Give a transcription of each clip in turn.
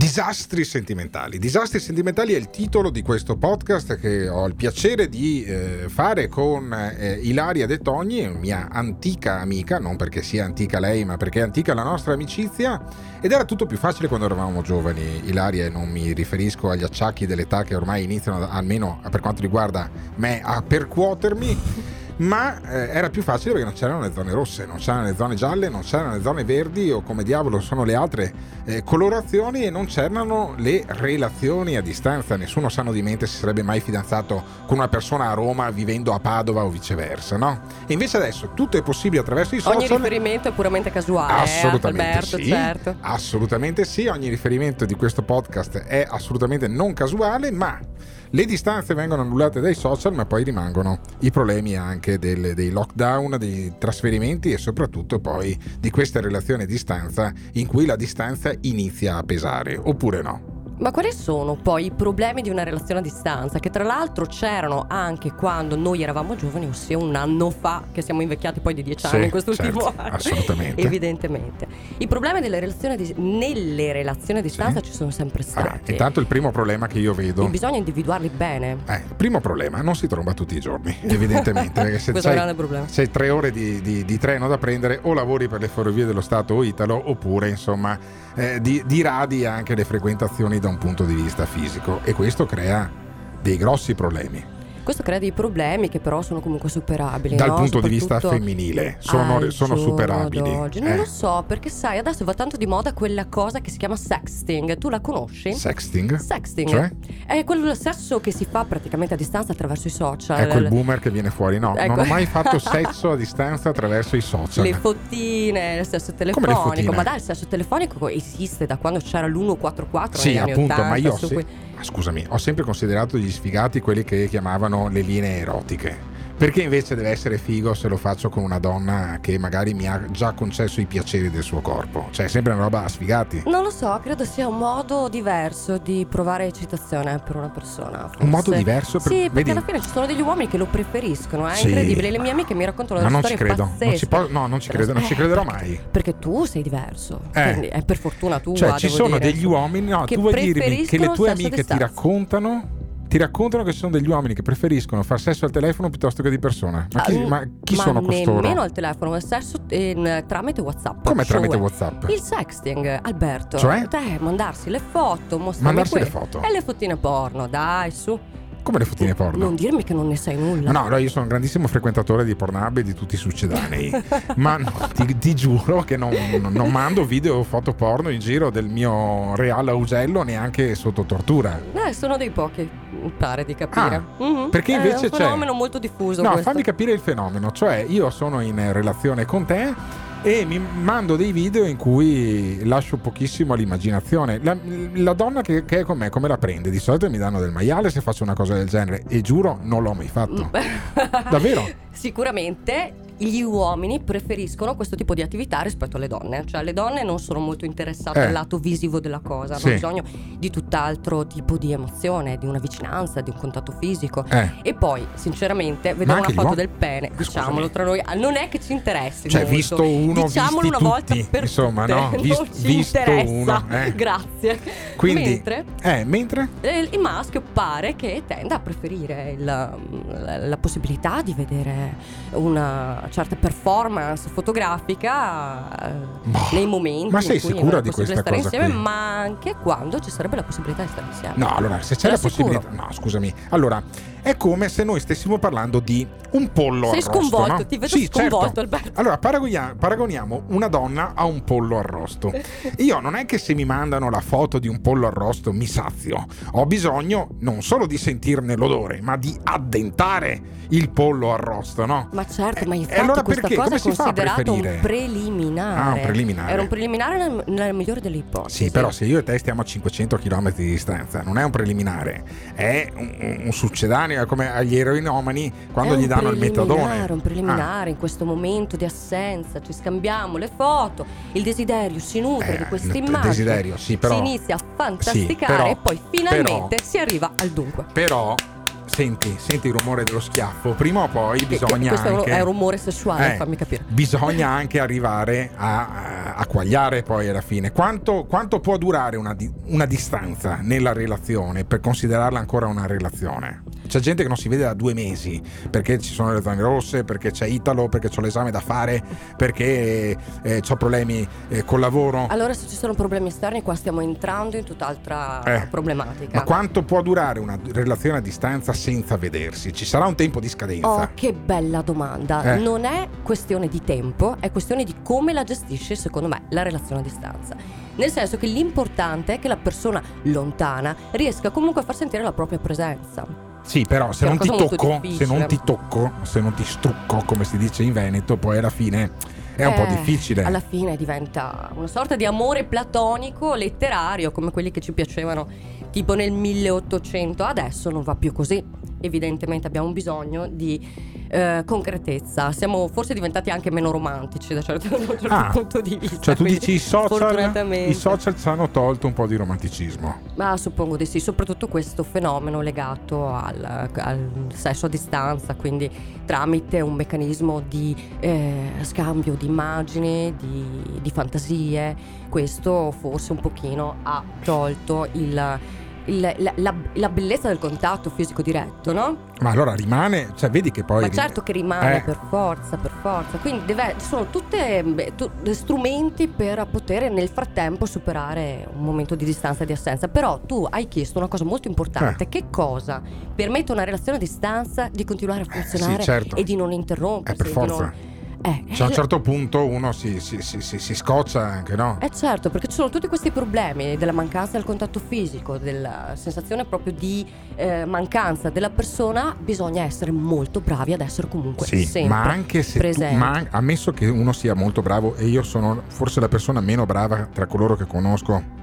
Disastri sentimentali. Disastri sentimentali è il titolo di questo podcast che ho il piacere di eh, fare con eh, Ilaria De Togni, mia antica amica, non perché sia antica lei, ma perché è antica la nostra amicizia. Ed era tutto più facile quando eravamo giovani, Ilaria, e non mi riferisco agli acciacchi dell'età che ormai iniziano, almeno per quanto riguarda me, a percuotermi ma eh, era più facile perché non c'erano le zone rosse, non c'erano le zone gialle, non c'erano le zone verdi o come diavolo sono le altre eh, colorazioni e non c'erano le relazioni a distanza. Nessuno sano di mente si sarebbe mai fidanzato con una persona a Roma vivendo a Padova o viceversa, no? E invece adesso tutto è possibile attraverso i social. Ogni riferimento è puramente casuale. Eh, assolutamente eh, Alberto, sì. certo. Assolutamente sì, ogni riferimento di questo podcast è assolutamente non casuale, ma le distanze vengono annullate dai social, ma poi rimangono i problemi anche del, dei lockdown, dei trasferimenti e soprattutto poi di queste relazioni a distanza in cui la distanza inizia a pesare, oppure no? Ma quali sono poi i problemi di una relazione a distanza? Che tra l'altro c'erano anche quando noi eravamo giovani, ossia un anno fa, che siamo invecchiati poi di dieci Sì, anni in quest'ultimo certo, anno. assolutamente. Evidentemente. I problemi delle relazioni a dis- nelle relazioni a distanza Sì. ci sono sempre Vabbè, stati. intanto il primo problema che io vedo... Bisogna individuarli bene. Eh, primo problema, non si tromba tutti i giorni, evidentemente. Se Questo c'hai, grande problema. se hai tre ore di, di- di treno da prendere, o lavori per le ferrovie dello Stato o Italo, oppure insomma eh, di, diradi anche le frequentazioni da un punto di vista fisico. E questo crea dei grossi problemi. Questo crea dei problemi che però sono comunque superabili. Dal no? punto di vista femminile, sono, al sono superabili. d'oggi. Non Eh, lo so, perché sai, adesso va tanto di moda quella cosa che si chiama sexting. Tu la conosci? Sexting? Sexting Cioè? è quello sesso che si fa praticamente a distanza attraverso i social. Ecco il boomer che viene fuori. No, Ecco. non ho mai fatto sesso a distanza attraverso i social. Le fottine, il sesso Come le telefonico. Ma dai, il sesso telefonico esiste da quando c'era l'144 Sì, negli anni appunto, 80, ma io se- cui- ah, scusami, ho sempre considerato gli sfigati quelli che chiamavano le linee erotiche. Perché invece deve essere figo se lo faccio con una donna che magari mi ha già concesso i piaceri del suo corpo? Cioè, è sempre una roba a sfigati. Non lo so, credo sia un modo diverso di provare eccitazione per una persona. forse. Un modo diverso per- Sì, perché vedi? alla fine ci sono degli uomini che lo preferiscono, è Sì. incredibile. Le mie amiche mi raccontano Ma delle non ci storie credo, non ci po- no, non ci credo, non ci eh, crederò perché- mai. Perché tu sei diverso. Eh. Quindi è per fortuna tua. Cioè, ci sono dire, degli uomini, no, che tu vuoi dirmi che le tue amiche ti raccontano ti raccontano che ci sono degli uomini che preferiscono far sesso al telefono piuttosto che di persona. Ma chi, Ah, ma chi ma sono costoro? nemmeno al telefono, è sesso in- tramite WhatsApp. Come tramite Cioè, WhatsApp? Il sexting, Alberto. Cioè? Eh, mandarsi le foto, mostrarmi Mandarsi le que- foto? E le fottine porno, dai, su. Come le fottine porno? Non dirmi che non ne sai nulla. No, no, io sono un grandissimo frequentatore di Pornhub e di tutti i succedanei. ma no, ti, ti giuro che non, non mando video o foto porno in giro del mio reale augello neanche sotto tortura. Eh, sono dei pochi, pare di capire. Ah, Mhm. perché invece è un c'è- fenomeno molto diffuso. No, questo. fammi capire il fenomeno. Cioè, io sono in relazione con te e mi mando dei video in cui lascio pochissimo all'immaginazione. La, la donna che, che è con me, come la prende? Di solito mi danno del maiale se faccio una cosa del genere e giuro non l'ho mai fatto. Davvero? Sicuramente gli uomini preferiscono questo tipo di attività rispetto alle donne, cioè le donne non sono molto interessate Eh. al lato visivo della cosa, Sì. hanno bisogno di tutt'altro tipo di emozione, di una vicinanza, di un contatto fisico. Eh. E poi, sinceramente, vedere anche una foto uom- del pene, Scusami. diciamolo tra noi, ah, non è che ci interessi. Cioè, molto. visto uno, diciamolo una volta tutti, per insomma, tutte, no? non Vis- ci visto interessa. uno, eh. Grazie. Quindi, Mentre eh, mentre? eh, il maschio pare che tenda a preferire il- la, la possibilità di vedere una certa performance fotografica Boh, nei momenti ma sei in cui sicura è di questa stare cosa insieme, qui? ma anche quando ci sarebbe la possibilità di stare insieme. No, allora, se c'è Sei la possibilità. No, scusami. Allora, è come se noi stessimo parlando di un pollo Sei arrosto. sconvolto, no? ti vedo Sì, sconvolto, certo. Alberto. Allora, paragonia- paragoniamo una donna a un pollo arrosto. Io non è che se mi mandano la foto di un pollo arrosto mi sazio. Ho bisogno non solo di sentirne l'odore, ma di addentare il pollo arrosto, no? Ma certo, ma Eh, infatti allora questa perché? cosa Come è si fa a considerato un preferire? preliminare. Ah, un preliminare. Era un preliminare nel- nella migliore delle ipotesi. Sì, però se io e te stiamo a 500 km di distanza, non è un preliminare, è un, un succedaneo, è come agli eroinomani quando È gli danno il metadone. preliminare, Un Ah, preliminare in questo momento di assenza, ci scambiamo le foto, il desiderio si nutre Eh, di immagine. desiderio, sì, però- Si inizia a fantasticare Sì, però- e poi finalmente però- si arriva al dunque. Però, senti, senti il rumore dello schiaffo, prima o poi bisogna questo è un- anche... è un rumore sessuale, Eh, fammi capire. Bisogna anche arrivare a, a quagliare poi alla fine. Quanto, quanto può durare una, una, distanza nella relazione per considerarla ancora una relazione? C'è gente che non si vede da due mesi perché ci sono le zone rosse, perché c'è Italo, perché ho l'esame da fare, perché eh, ho problemi eh, col lavoro. Allora se ci sono problemi esterni qua stiamo entrando in tutt'altra eh, problematica. Ma quanto può durare una relazione a distanza senza vedersi? Ci sarà un tempo di scadenza? Oh, che bella domanda. Eh. Non è questione di tempo, è questione di come la gestisce secondo me la relazione a distanza. Nel senso che l'importante è che la persona lontana riesca comunque a far sentire la propria presenza. Sì, però se non ti tocco, se non ti tocco, se non ti strucco, come si dice in Veneto, poi alla fine è un eh, po' difficile. Alla fine diventa una sorta di amore platonico letterario, come quelli che ci piacevano tipo nel 1800. Adesso non va più così. Evidentemente abbiamo bisogno di eh, concretezza. Siamo forse diventati anche meno romantici da, certo, da un certo ah, punto di vista. Cioè tu dici i social, i social ci hanno tolto un po' di romanticismo. Ma suppongo di sì, soprattutto questo fenomeno legato al, al sesso a distanza, quindi tramite un meccanismo di eh, scambio di immagini, di, di fantasie. Questo forse un pochino ha tolto il il, la, la, la, bellezza del contatto fisico diretto, no? Ma allora rimane, cioè vedi che poi... Ma certo che rimane eh. per forza, per forza. Quindi deve, sono tutti strumenti per poter nel frattempo superare un momento di distanza e di assenza. Però tu hai chiesto una cosa molto importante. Eh. Che cosa permette una relazione a distanza di continuare a funzionare eh, sì, certo. e di non interrompersi? Eh, per forza. Eh, cioè, a un certo punto uno si, si, si, si, scoccia anche, no? Eh certo, perché ci sono tutti questi problemi della mancanza del contatto fisico, della sensazione proprio di eh, mancanza della persona, bisogna essere molto bravi ad essere comunque sì, sempre ma anche se presenti. Tu, ma ammesso che uno sia molto bravo e io sono forse la persona meno brava tra coloro che conosco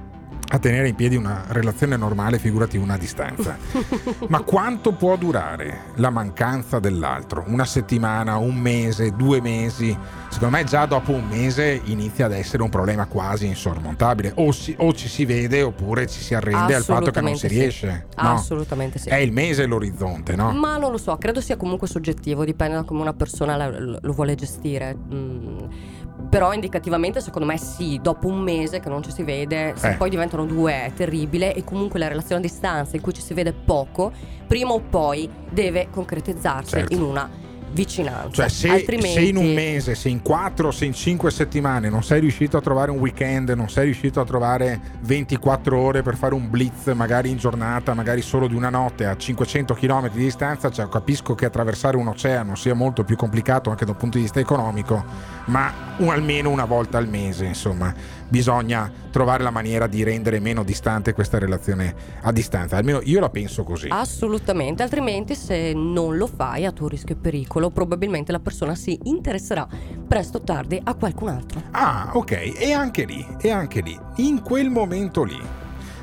a tenere in piedi una relazione normale, figurati una distanza. Ma quanto può durare la mancanza dell'altro? Una settimana, un mese, due mesi? Secondo me già dopo un mese inizia ad essere un problema quasi insormontabile. O, si, o ci si vede oppure ci si arrende al fatto che non si riesce. Sì. No? Assolutamente sì. È il mese l'orizzonte, no? Ma non lo so, credo sia comunque soggettivo, dipende da come una persona lo, lo vuole gestire. Mm però indicativamente secondo me sì, dopo un mese che non ci si vede, se eh. poi diventano due è terribile e comunque la relazione a distanza in cui ci si vede poco, prima o poi deve concretizzarsi certo. in una vicinanza. Cioè, se, Altrimenti... se in un mese, se in quattro, se in cinque settimane non sei riuscito a trovare un weekend, non sei riuscito a trovare 24 ore per fare un blitz, magari in giornata, magari solo di una notte a 500 km di distanza, cioè, capisco che attraversare un oceano sia molto più complicato anche da un punto di vista economico, ma un, almeno una volta al mese, insomma, bisogna trovare la maniera di rendere meno distante questa relazione a distanza. Almeno io la penso così. Assolutamente, altrimenti se non lo fai a tuo rischio e pericolo, probabilmente la persona si interesserà presto o tardi a qualcun altro. Ah, ok, e anche lì, e anche lì, in quel momento lì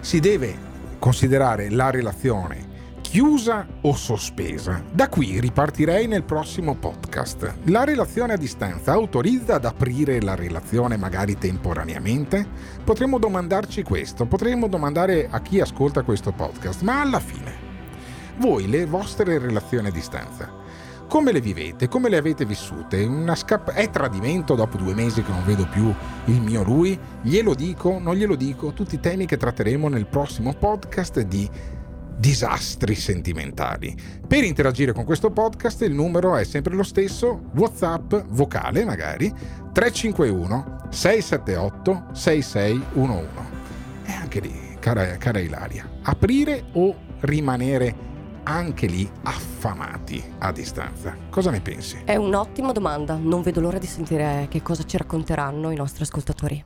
si deve considerare la relazione chiusa o sospesa? Da qui ripartirei nel prossimo podcast. La relazione a distanza autorizza ad aprire la relazione magari temporaneamente? Potremmo domandarci questo, potremmo domandare a chi ascolta questo podcast, ma alla fine, voi le vostre relazioni a distanza, come le vivete? Come le avete vissute? Scapp- è tradimento dopo due mesi che non vedo più il mio lui? Glielo dico, non glielo dico, tutti i temi che tratteremo nel prossimo podcast di disastri sentimentali. Per interagire con questo podcast il numero è sempre lo stesso, WhatsApp vocale magari 351 678 6611. E anche lì, cara, cara Ilaria, aprire o rimanere anche lì affamati a distanza. Cosa ne pensi? È un'ottima domanda, non vedo l'ora di sentire che cosa ci racconteranno i nostri ascoltatori.